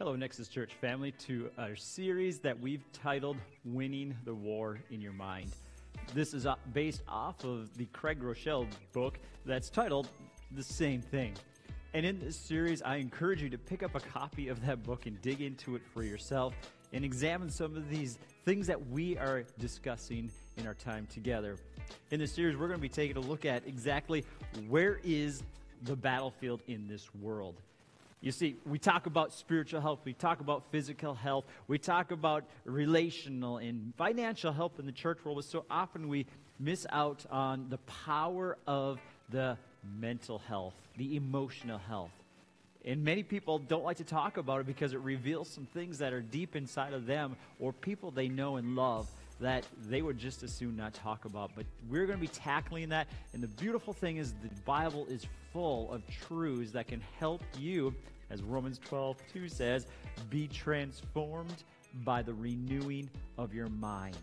Hello, Nexus Church family, to our series that we've titled Winning the War in Your Mind. This is uh, based off of the Craig Groeschel book that's titled the same thing. And in this series, I encourage you to pick up a copy of that book and dig into it for yourself and examine some of these things that we are discussing in our time together. In this series, we're going to be taking a look at exactly where is the battlefield in this world. You see, we talk about spiritual health, we talk about physical health, we talk about relational and financial health in the church world, but so often we miss out on the power of the mental health, the emotional health. And many people don't like to talk about it because it reveals some things that are deep inside of them or people they know and love that they would just as soon not talk about. But we're going to be tackling that. And the beautiful thing is the Bible is full of truths that can help you, as Romans 12 2 says, be transformed by the renewing of your mind.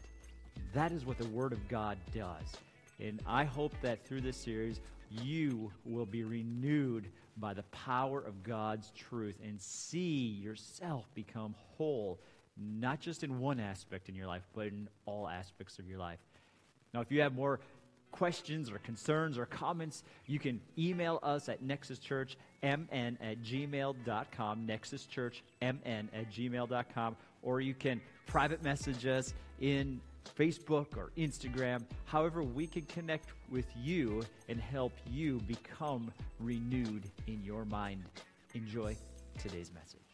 That is what the Word of God does. And I hope that through this series, you will be renewed by the power of God's truth and see yourself become whole, not just in one aspect in your life, but in all aspects of your life. Now, if you have more questions or concerns or comments, you can email us at nexuschurchmn at gmail.com, nexuschurchmn at gmail.com, or you can private message us in Facebook or Instagram, however, we can connect with you and help you become renewed in your mind. Enjoy today's message.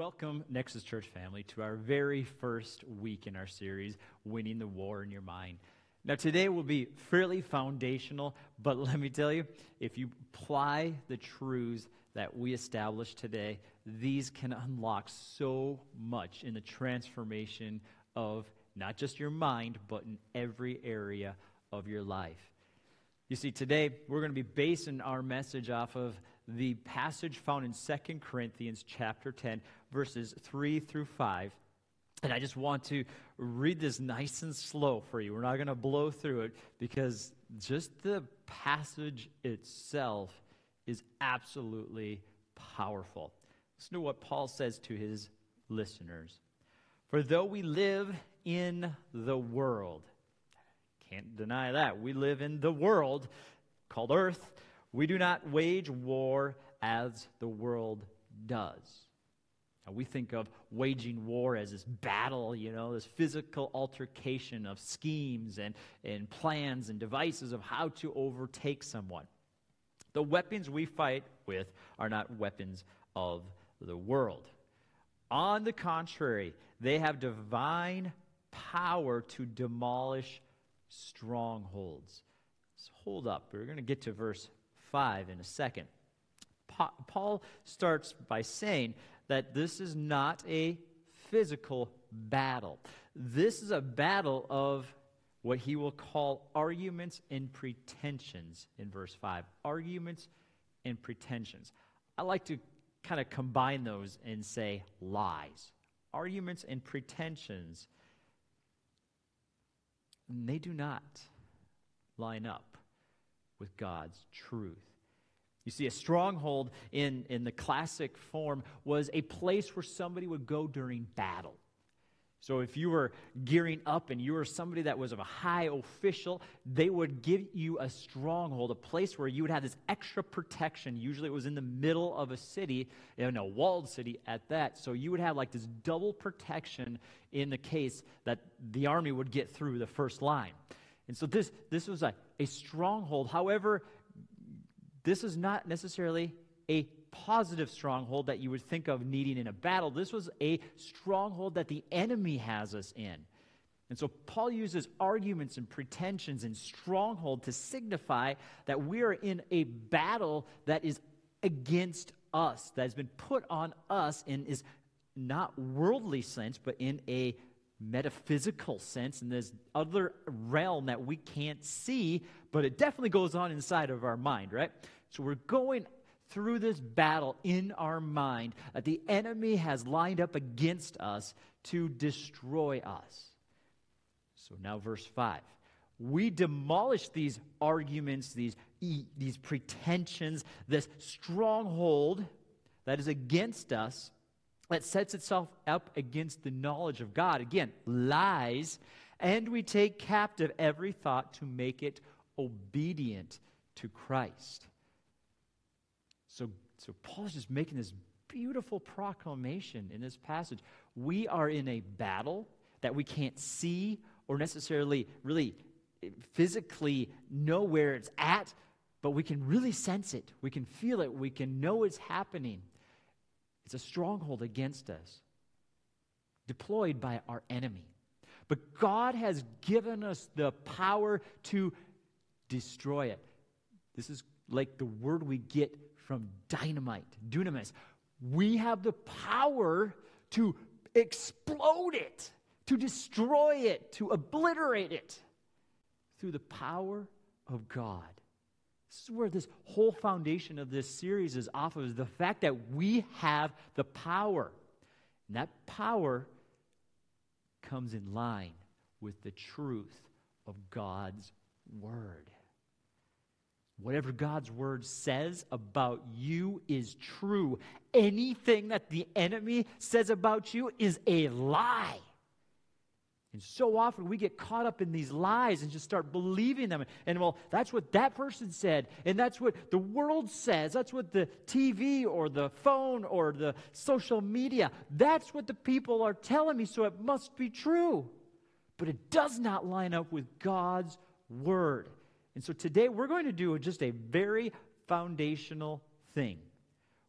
Welcome, Nexus Church family, to our very first week in our series, Winning the War in Your Mind. Now, today will be fairly foundational, but let me tell you, if you apply the truths that we established today, these can unlock so much in the transformation of not just your mind, but in every area of your life. You see, today we're going to be basing our message off of the passage found in 2 Corinthians chapter 10, verses 3 through 5. And I just want to read this nice and slow for you. We're not going to blow through it because just the passage itself is absolutely powerful. Listen to what Paul says to his listeners. For though we live in the world, can't deny that, we live in the world called earth, we do not wage war as the world does. Now, we think of waging war as this battle, you know, this physical altercation of schemes and, and plans and devices of how to overtake someone. The weapons we fight with are not weapons of the world. On the contrary, they have divine power to demolish strongholds. So hold up. We're going to get to verse 5 in a second. Pa- Paul starts by saying that this is not a physical battle. This is a battle of what he will call arguments and pretensions in verse 5. Arguments and pretensions. I like to kind of combine those and say lies. Arguments and pretensions. they do not line up with God's truth. You see, a stronghold in, in the classic form was a place where somebody would go during battle. So, if you were gearing up and you were somebody that was of a high official, they would give you a stronghold, a place where you would have this extra protection. Usually, it was in the middle of a city, in a walled city at that. So, you would have like this double protection in the case that the army would get through the first line. And so, this, this was a a stronghold. However, this is not necessarily a positive stronghold that you would think of needing in a battle. This was a stronghold that the enemy has us in. And so Paul uses arguments and pretensions and stronghold to signify that we are in a battle that is against us, that has been put on us in is not worldly sense, but in a metaphysical sense, in this other realm that we can't see, but it definitely goes on inside of our mind, right? So we're going through this battle in our mind that the enemy has lined up against us to destroy us. So now, verse 5. We demolish these arguments, these, these pretensions, this stronghold that is against us, that sets itself up against the knowledge of God. Again, lies. And we take captive every thought to make it obedient to Christ. So, so Paul's just making this beautiful proclamation in this passage. We are in a battle that we can't see or necessarily really physically know where it's at, but we can really sense it. We can feel it. We can know it's happening. It's a stronghold against us, deployed by our enemy. But God has given us the power to destroy it. This is like the word we get from dynamite, dunamis. We have the power to explode it, to destroy it, to obliterate it through the power of God. This is where this whole foundation of this series is off of is the fact that we have the power. And that power comes in line with the truth of God's word. Whatever God's word says about you is true. Anything that the enemy says about you is a lie. And so often we get caught up in these lies and just start believing them. And well, that's what that person said. And that's what the world says. That's what the TV or the phone or the social media, that's what the people are telling me. So it must be true. But it does not line up with God's word. And so today we're going to do just a very foundational thing.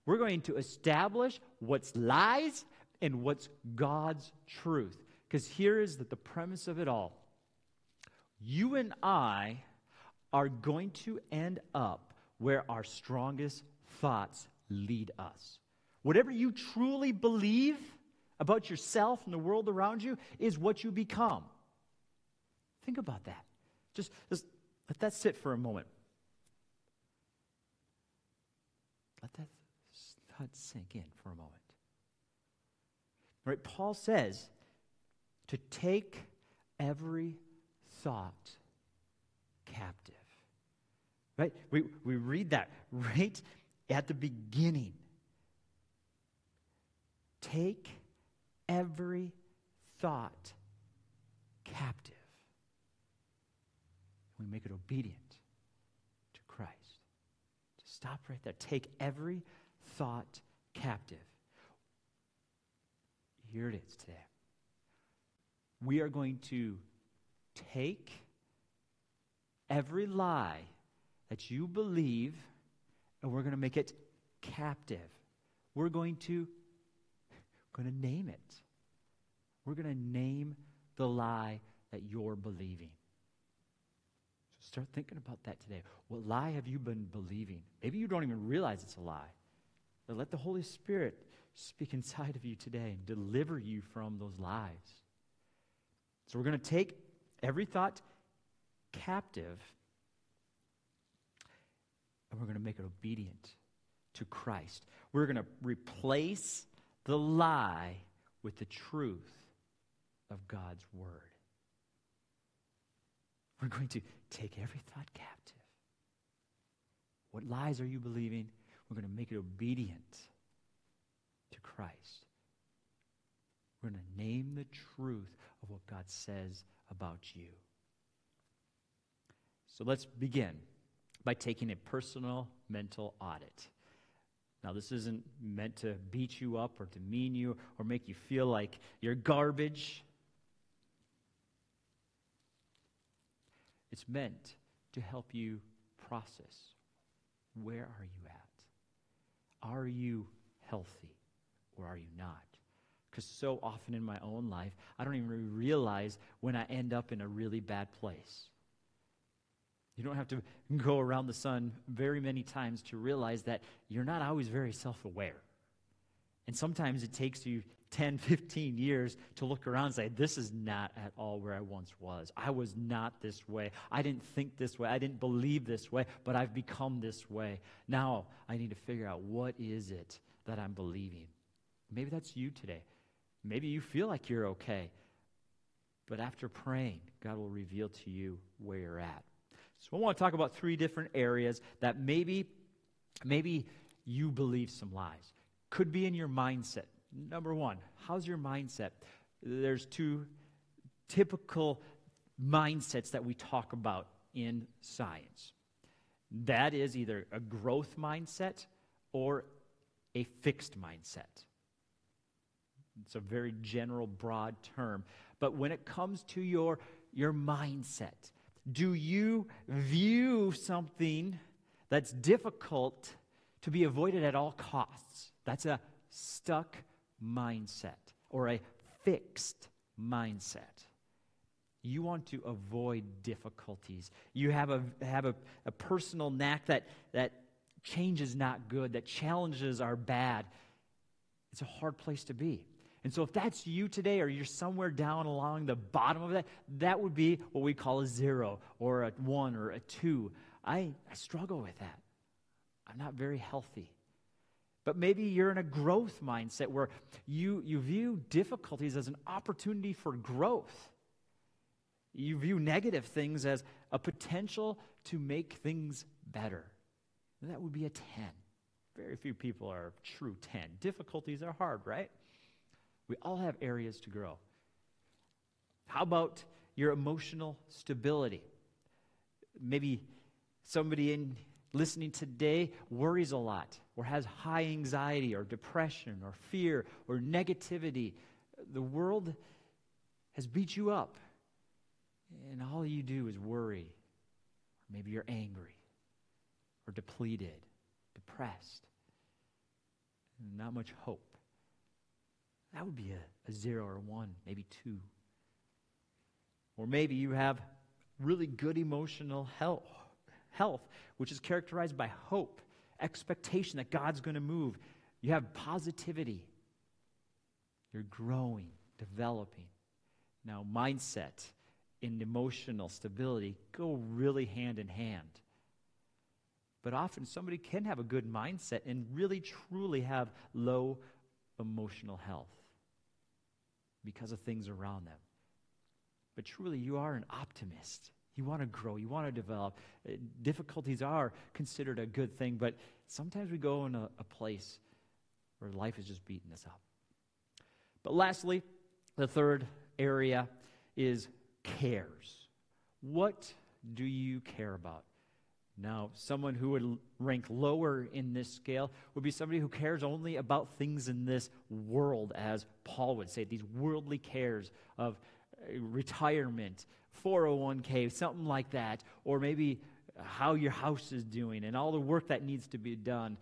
We're going to establish what's lies and what's God's truth. Because here is the, the premise of it all you and I are going to end up where our strongest thoughts lead us. Whatever you truly believe about yourself and the world around you is what you become. Think about that. Just, just let that sit for a moment. Let that sink in for a moment. Right? Paul says to take every thought captive. Right? We, we read that right at the beginning. Take every thought captive we make it obedient to Christ. To stop right there. Take every thought captive. Here it is today. We are going to take every lie that you believe and we're going to make it captive. We're going to going to name it. We're going to name the lie that you're believing. So start thinking about that today. What lie have you been believing? Maybe you don't even realize it's a lie. But let the Holy Spirit speak inside of you today and deliver you from those lies. So we're going to take every thought captive and we're going to make it obedient to Christ. We're going to replace the lie with the truth of God's word. We're going to take every thought captive. What lies are you believing? We're going to make it obedient to Christ. We're going to name the truth of what God says about you. So let's begin by taking a personal mental audit. Now, this isn't meant to beat you up or demean you or make you feel like you're garbage. It's meant to help you process where are you at? Are you healthy or are you not? Because so often in my own life, I don't even realize when I end up in a really bad place. You don't have to go around the sun very many times to realize that you're not always very self aware. And sometimes it takes you 10, 15 years to look around and say, This is not at all where I once was. I was not this way. I didn't think this way. I didn't believe this way, but I've become this way. Now I need to figure out what is it that I'm believing. Maybe that's you today. Maybe you feel like you're okay. But after praying, God will reveal to you where you're at. So I want to talk about three different areas that maybe, maybe you believe some lies. Could be in your mindset. Number one, how's your mindset? There's two typical mindsets that we talk about in science. That is either a growth mindset or a fixed mindset. It's a very general, broad term. But when it comes to your, your mindset, do you view something that's difficult to be avoided at all costs? That's a stuck mindset or a fixed mindset. You want to avoid difficulties. You have a, have a, a personal knack that, that change is not good, that challenges are bad. It's a hard place to be. And so, if that's you today, or you're somewhere down along the bottom of that, that would be what we call a zero, or a one, or a two. I, I struggle with that. I'm not very healthy. But maybe you're in a growth mindset where you, you view difficulties as an opportunity for growth. You view negative things as a potential to make things better. And that would be a 10. Very few people are true 10. Difficulties are hard, right? We all have areas to grow. How about your emotional stability? Maybe somebody in listening today worries a lot or has high anxiety or depression or fear or negativity. The world has beat you up, and all you do is worry. Or maybe you're angry or depleted, depressed, not much hope. That would be a, a zero or a one, maybe two. Or maybe you have really good emotional health, health, which is characterized by hope, expectation that God's going to move. You have positivity. You're growing, developing. Now, mindset and emotional stability go really hand in hand. But often somebody can have a good mindset and really truly have low emotional health because of things around them. But truly, you are an optimist. You want to grow, you want to develop. Uh, difficulties are considered a good thing, but sometimes we go in a, a place where life is just beating us up. But lastly, the third area is cares. What do you care about? Now, someone who would rank lower in this scale would be somebody who cares only about things in this world, as Paul would say, these worldly cares of uh, retirement, 401k, something like that, or maybe how your house is doing and all the work that needs to be done.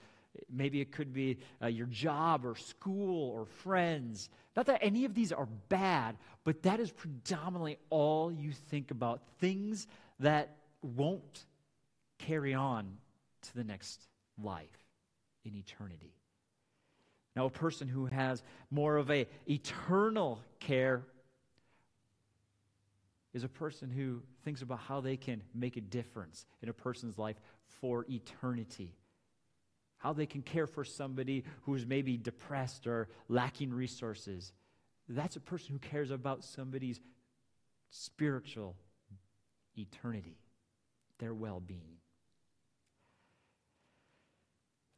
Maybe it could be uh, your job or school or friends. Not that any of these are bad, but that is predominantly all you think about things that won't carry on to the next life in eternity. Now, a person who has more of a eternal care is a person who thinks about how they can make a difference in a person's life for eternity. How they can care for somebody who is maybe depressed or lacking resources. That's a person who cares about somebody's spiritual eternity, their well being.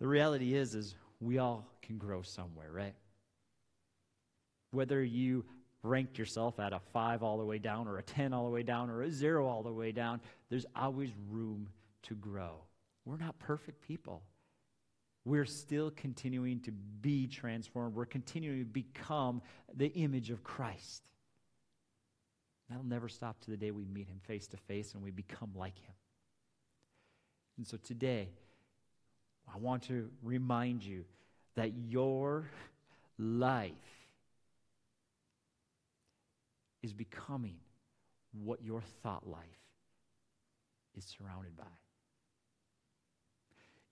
The reality is is we all can grow somewhere, right? Whether you ranked yourself at a 5 all the way down or a 10 all the way down or a 0 all the way down, there's always room to grow. We're not perfect people. We're still continuing to be transformed. We're continuing to become the image of Christ. That'll never stop to the day we meet him face to face and we become like him. And so today, I want to remind you that your life is becoming what your thought life is surrounded by.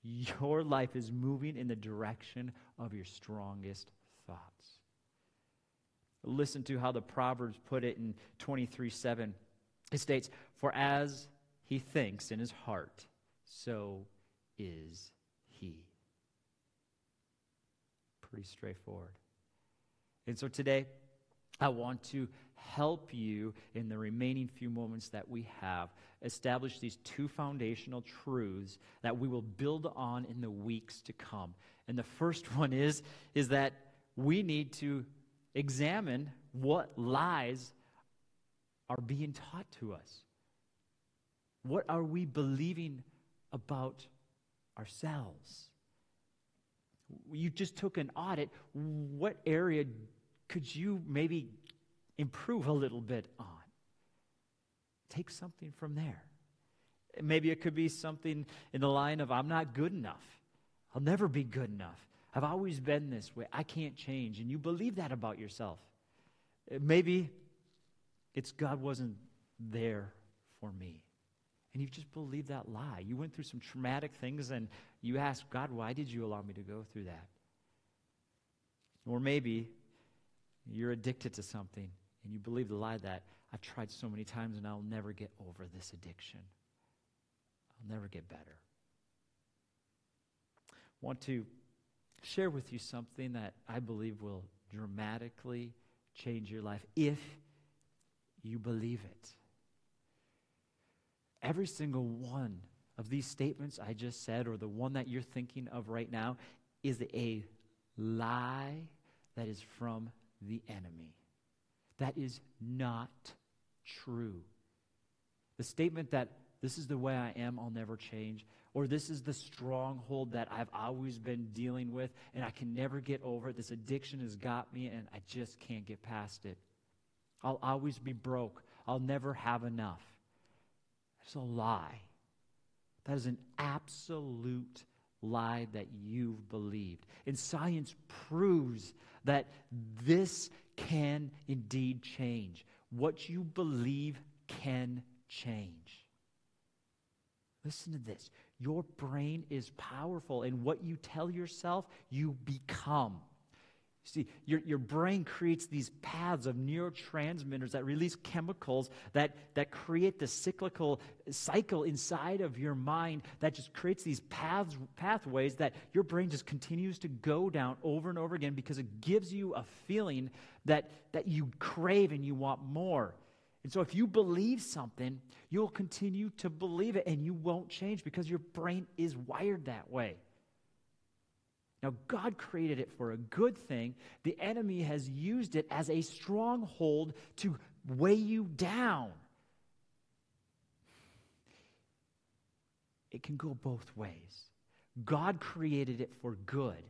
Your life is moving in the direction of your strongest thoughts. Listen to how the Proverbs put it in 23 7. It states, For as he thinks in his heart, so is he. Pretty straightforward. And so today, I want to help you in the remaining few moments that we have establish these two foundational truths that we will build on in the weeks to come. And the first one is is that we need to examine what lies are being taught to us. What are we believing about ourselves? You just took an audit. What area could you maybe improve a little bit on? Take something from there. Maybe it could be something in the line of, I'm not good enough. I'll never be good enough. I've always been this way. I can't change. And you believe that about yourself. Maybe it's God wasn't there for me. And you've just believed that lie. You went through some traumatic things and you ask God, why did you allow me to go through that? Or maybe you're addicted to something and you believe the lie that I've tried so many times and I'll never get over this addiction. I'll never get better. I want to share with you something that I believe will dramatically change your life if you believe it. Every single one of these statements I just said, or the one that you're thinking of right now, is a lie that is from the enemy. That is not true. The statement that this is the way I am, I'll never change, or this is the stronghold that I've always been dealing with and I can never get over it. This addiction has got me and I just can't get past it. I'll always be broke. I'll never have enough. That's a lie. That is an absolute lie that you've believed. And science proves that this can indeed change. What you believe can change. Listen to this. Your brain is powerful, and what you tell yourself, you become. See, your, your brain creates these paths of neurotransmitters that release chemicals that, that create the cyclical cycle inside of your mind that just creates these paths, pathways that your brain just continues to go down over and over again because it gives you a feeling that, that you crave and you want more. And so, if you believe something, you'll continue to believe it and you won't change because your brain is wired that way. Now, God created it for a good thing. The enemy has used it as a stronghold to weigh you down. It can go both ways. God created it for good.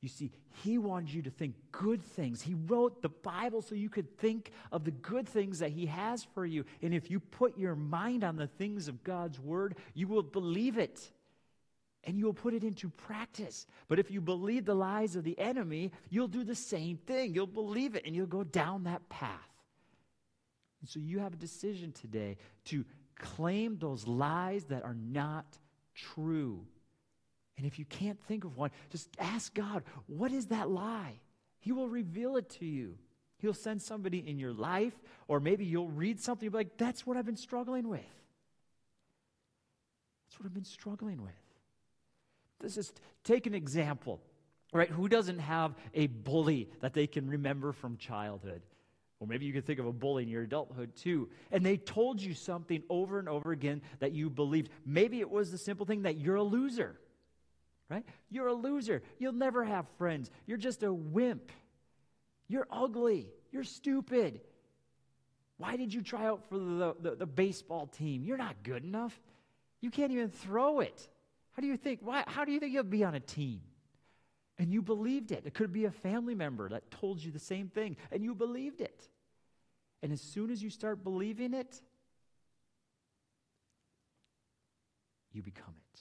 You see, He wanted you to think good things. He wrote the Bible so you could think of the good things that He has for you. And if you put your mind on the things of God's Word, you will believe it and you will put it into practice. But if you believe the lies of the enemy, you'll do the same thing. You'll believe it and you'll go down that path. And so you have a decision today to claim those lies that are not true. And if you can't think of one, just ask God, what is that lie? He will reveal it to you. He'll send somebody in your life, or maybe you'll read something you'll be like, that's what I've been struggling with. That's what I've been struggling with. Let's just take an example, right? Who doesn't have a bully that they can remember from childhood? Or maybe you can think of a bully in your adulthood too. And they told you something over and over again that you believed. Maybe it was the simple thing that you're a loser, right? You're a loser. You'll never have friends. You're just a wimp. You're ugly. You're stupid. Why did you try out for the, the, the baseball team? You're not good enough. You can't even throw it. How do you think? Why, how do you think you'll be on a team? And you believed it. It could be a family member that told you the same thing, and you believed it. And as soon as you start believing it, you become it.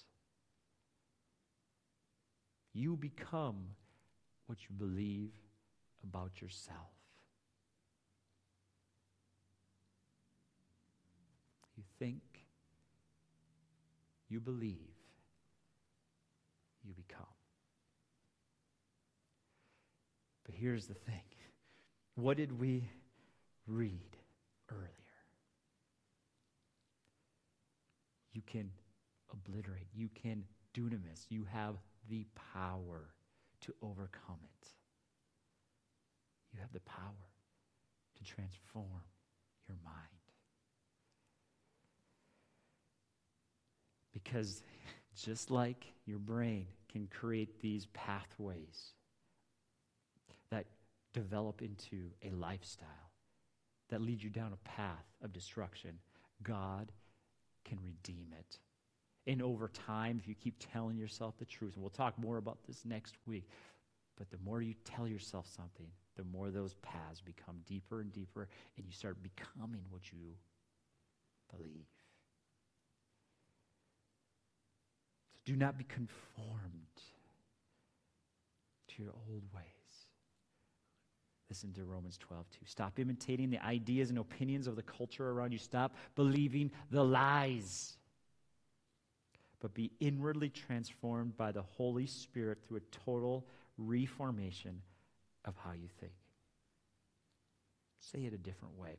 You become what you believe about yourself. You think, you believe, you become. But here's the thing What did we read earlier? You can obliterate, you can dunamis, you have the power to overcome it. You have the power to transform your mind. Because just like your brain can create these pathways that develop into a lifestyle that lead you down a path of destruction, God can redeem it. And over time, if you keep telling yourself the truth, and we'll talk more about this next week, but the more you tell yourself something, the more those paths become deeper and deeper, and you start becoming what you believe. So do not be conformed to your old ways. Listen to Romans 12, 2. Stop imitating the ideas and opinions of the culture around you. Stop believing the lies. But be inwardly transformed by the Holy Spirit through a total reformation of how you think. Say it a different way.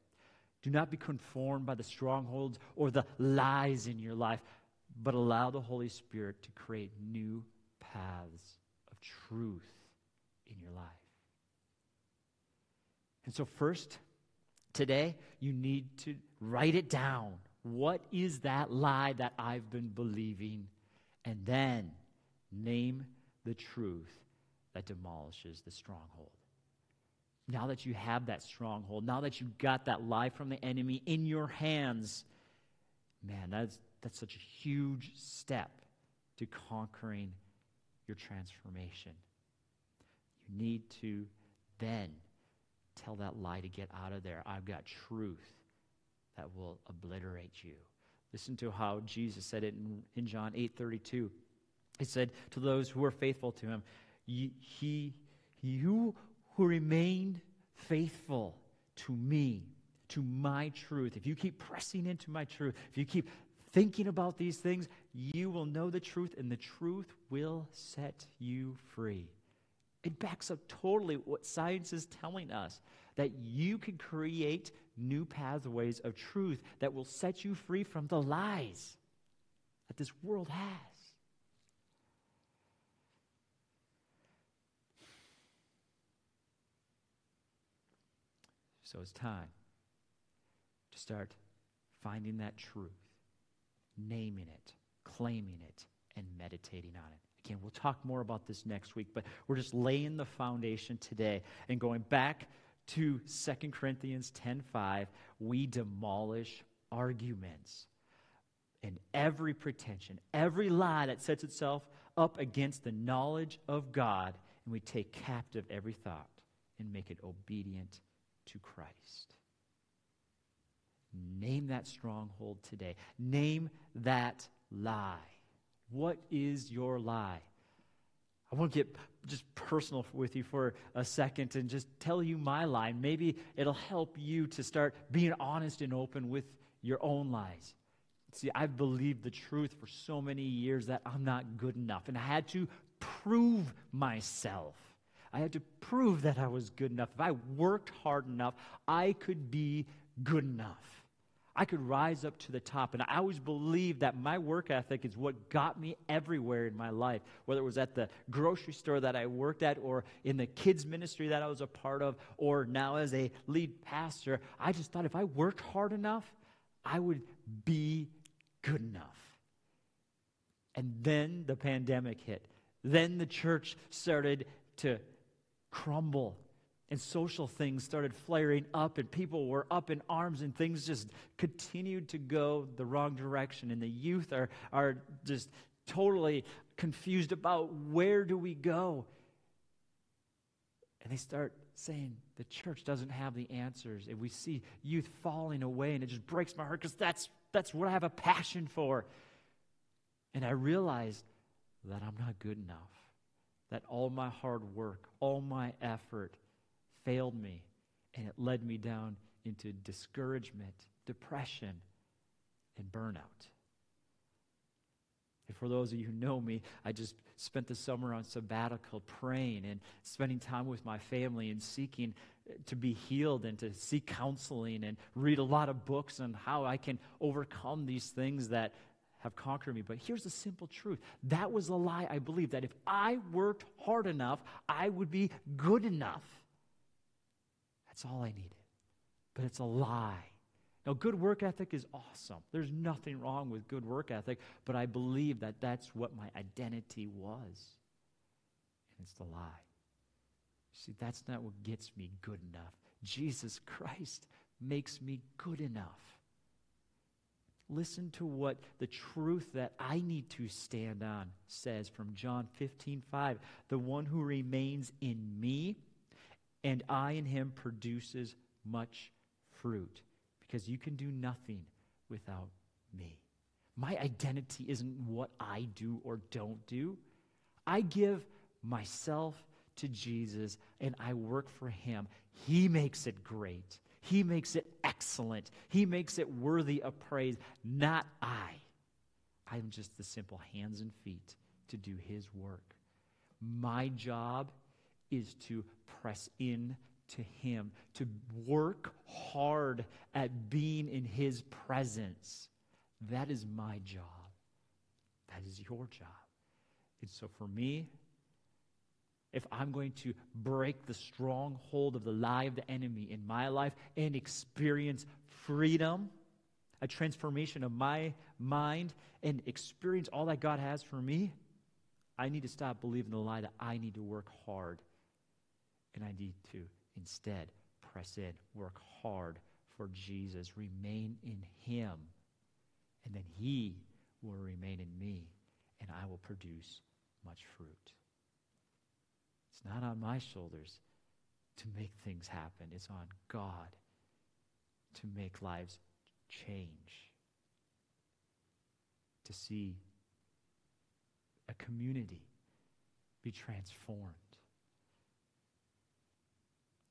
Do not be conformed by the strongholds or the lies in your life, but allow the Holy Spirit to create new paths of truth in your life. And so, first, today, you need to write it down. What is that lie that I've been believing? And then name the truth that demolishes the stronghold. Now that you have that stronghold, now that you got that lie from the enemy in your hands, man, that's, that's such a huge step to conquering your transformation. You need to then tell that lie to get out of there. I've got truth that will obliterate you. Listen to how Jesus said it in, in John 8 32. He said, To those who are faithful to him, he, you who remain faithful to me, to my truth, if you keep pressing into my truth, if you keep thinking about these things, you will know the truth, and the truth will set you free. It backs up totally what science is telling us that you can create new pathways of truth that will set you free from the lies that this world has. So it's time to start finding that truth, naming it, claiming it, and meditating on it. Again, we'll talk more about this next week, but we're just laying the foundation today and going back to 2 Corinthians 10:5, we demolish arguments and every pretension, every lie that sets itself up against the knowledge of God, and we take captive every thought and make it obedient to Christ. Name that stronghold today. Name that lie. What is your lie? I want to get just personal with you for a second and just tell you my lie. Maybe it'll help you to start being honest and open with your own lies. See, I've believed the truth for so many years that I'm not good enough, and I had to prove myself. I had to prove that I was good enough. If I worked hard enough, I could be good enough. I could rise up to the top. And I always believed that my work ethic is what got me everywhere in my life, whether it was at the grocery store that I worked at, or in the kids' ministry that I was a part of, or now as a lead pastor. I just thought if I worked hard enough, I would be good enough. And then the pandemic hit. Then the church started to crumble and social things started flaring up and people were up in arms and things just continued to go the wrong direction and the youth are, are just totally confused about where do we go. And they start saying the church doesn't have the answers. And we see youth falling away and it just breaks my heart because that's that's what i have a passion for. And i realized that i'm not good enough that all my hard work all my effort failed me, and it led me down into discouragement, depression, and burnout. And for those of you who know me, I just spent the summer on sabbatical praying and spending time with my family and seeking to be healed and to seek counseling and read a lot of books on how I can overcome these things that have conquered me. But here's the simple truth that was a lie I believed that if I worked hard enough, I would be good enough. That's all I needed. But it's a lie. Now, good work ethic is awesome. There's nothing wrong with good work ethic, but I believe that that's what my identity was. And it's the lie. See, that's not what gets me good enough. Jesus Christ makes me good enough. Listen to what the truth that I need to stand on says from John 15 5. The one who remains in me and I in him produces much fruit because you can do nothing without me. My identity isn't what I do or don't do. I give myself to Jesus and I work for him. He makes it great. He makes it excellent. He makes it worthy of praise, not I. I'm just the simple hands and feet to do his work. My job is to press in to him, to work hard at being in his presence. That is my job. That is your job. And so for me, if I'm going to break the stronghold of the lie of the enemy in my life and experience freedom, a transformation of my mind, and experience all that God has for me, I need to stop believing the lie that I need to work hard. And I need to instead press in, work hard for Jesus, remain in Him, and then He will remain in me, and I will produce much fruit. It's not on my shoulders to make things happen, it's on God to make lives change, to see a community be transformed,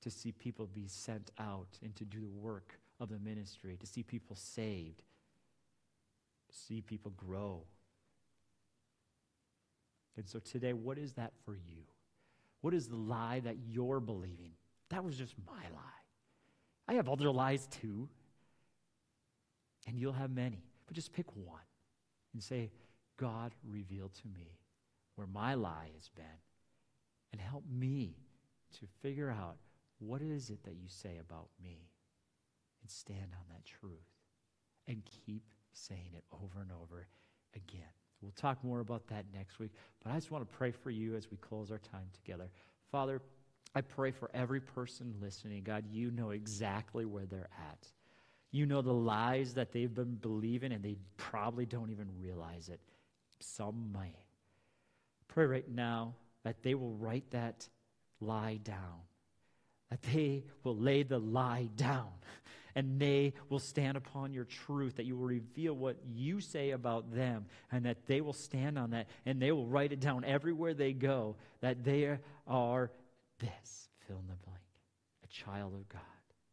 to see people be sent out and to do the work of the ministry, to see people saved, to see people grow. And so today, what is that for you? What is the lie that you're believing? That was just my lie. I have other lies too. And you'll have many. But just pick one and say, God, reveal to me where my lie has been. And help me to figure out what is it that you say about me. And stand on that truth. And keep saying it over and over again. We'll talk more about that next week. But I just want to pray for you as we close our time together. Father, I pray for every person listening. God, you know exactly where they're at. You know the lies that they've been believing, and they probably don't even realize it. Some might. Pray right now that they will write that lie down, that they will lay the lie down and they will stand upon your truth, that you will reveal what you say about them, and that they will stand on that, and they will write it down everywhere they go, that they are this, fill in the blank, a child of God,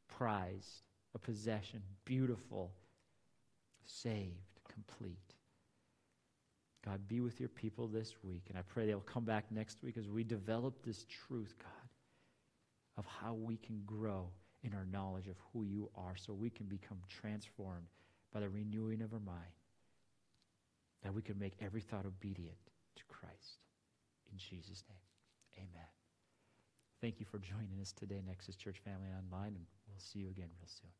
prized, a possession, beautiful, saved, complete. God, be with your people this week, and I pray they'll come back next week as we develop this truth, God, of how we can grow in our knowledge of who you are so we can become transformed by the renewing of our mind, that we can make every thought obedient to Christ. In Jesus' name, amen. Thank you for joining us today, Nexus Church Family Online, and we'll see you again real soon.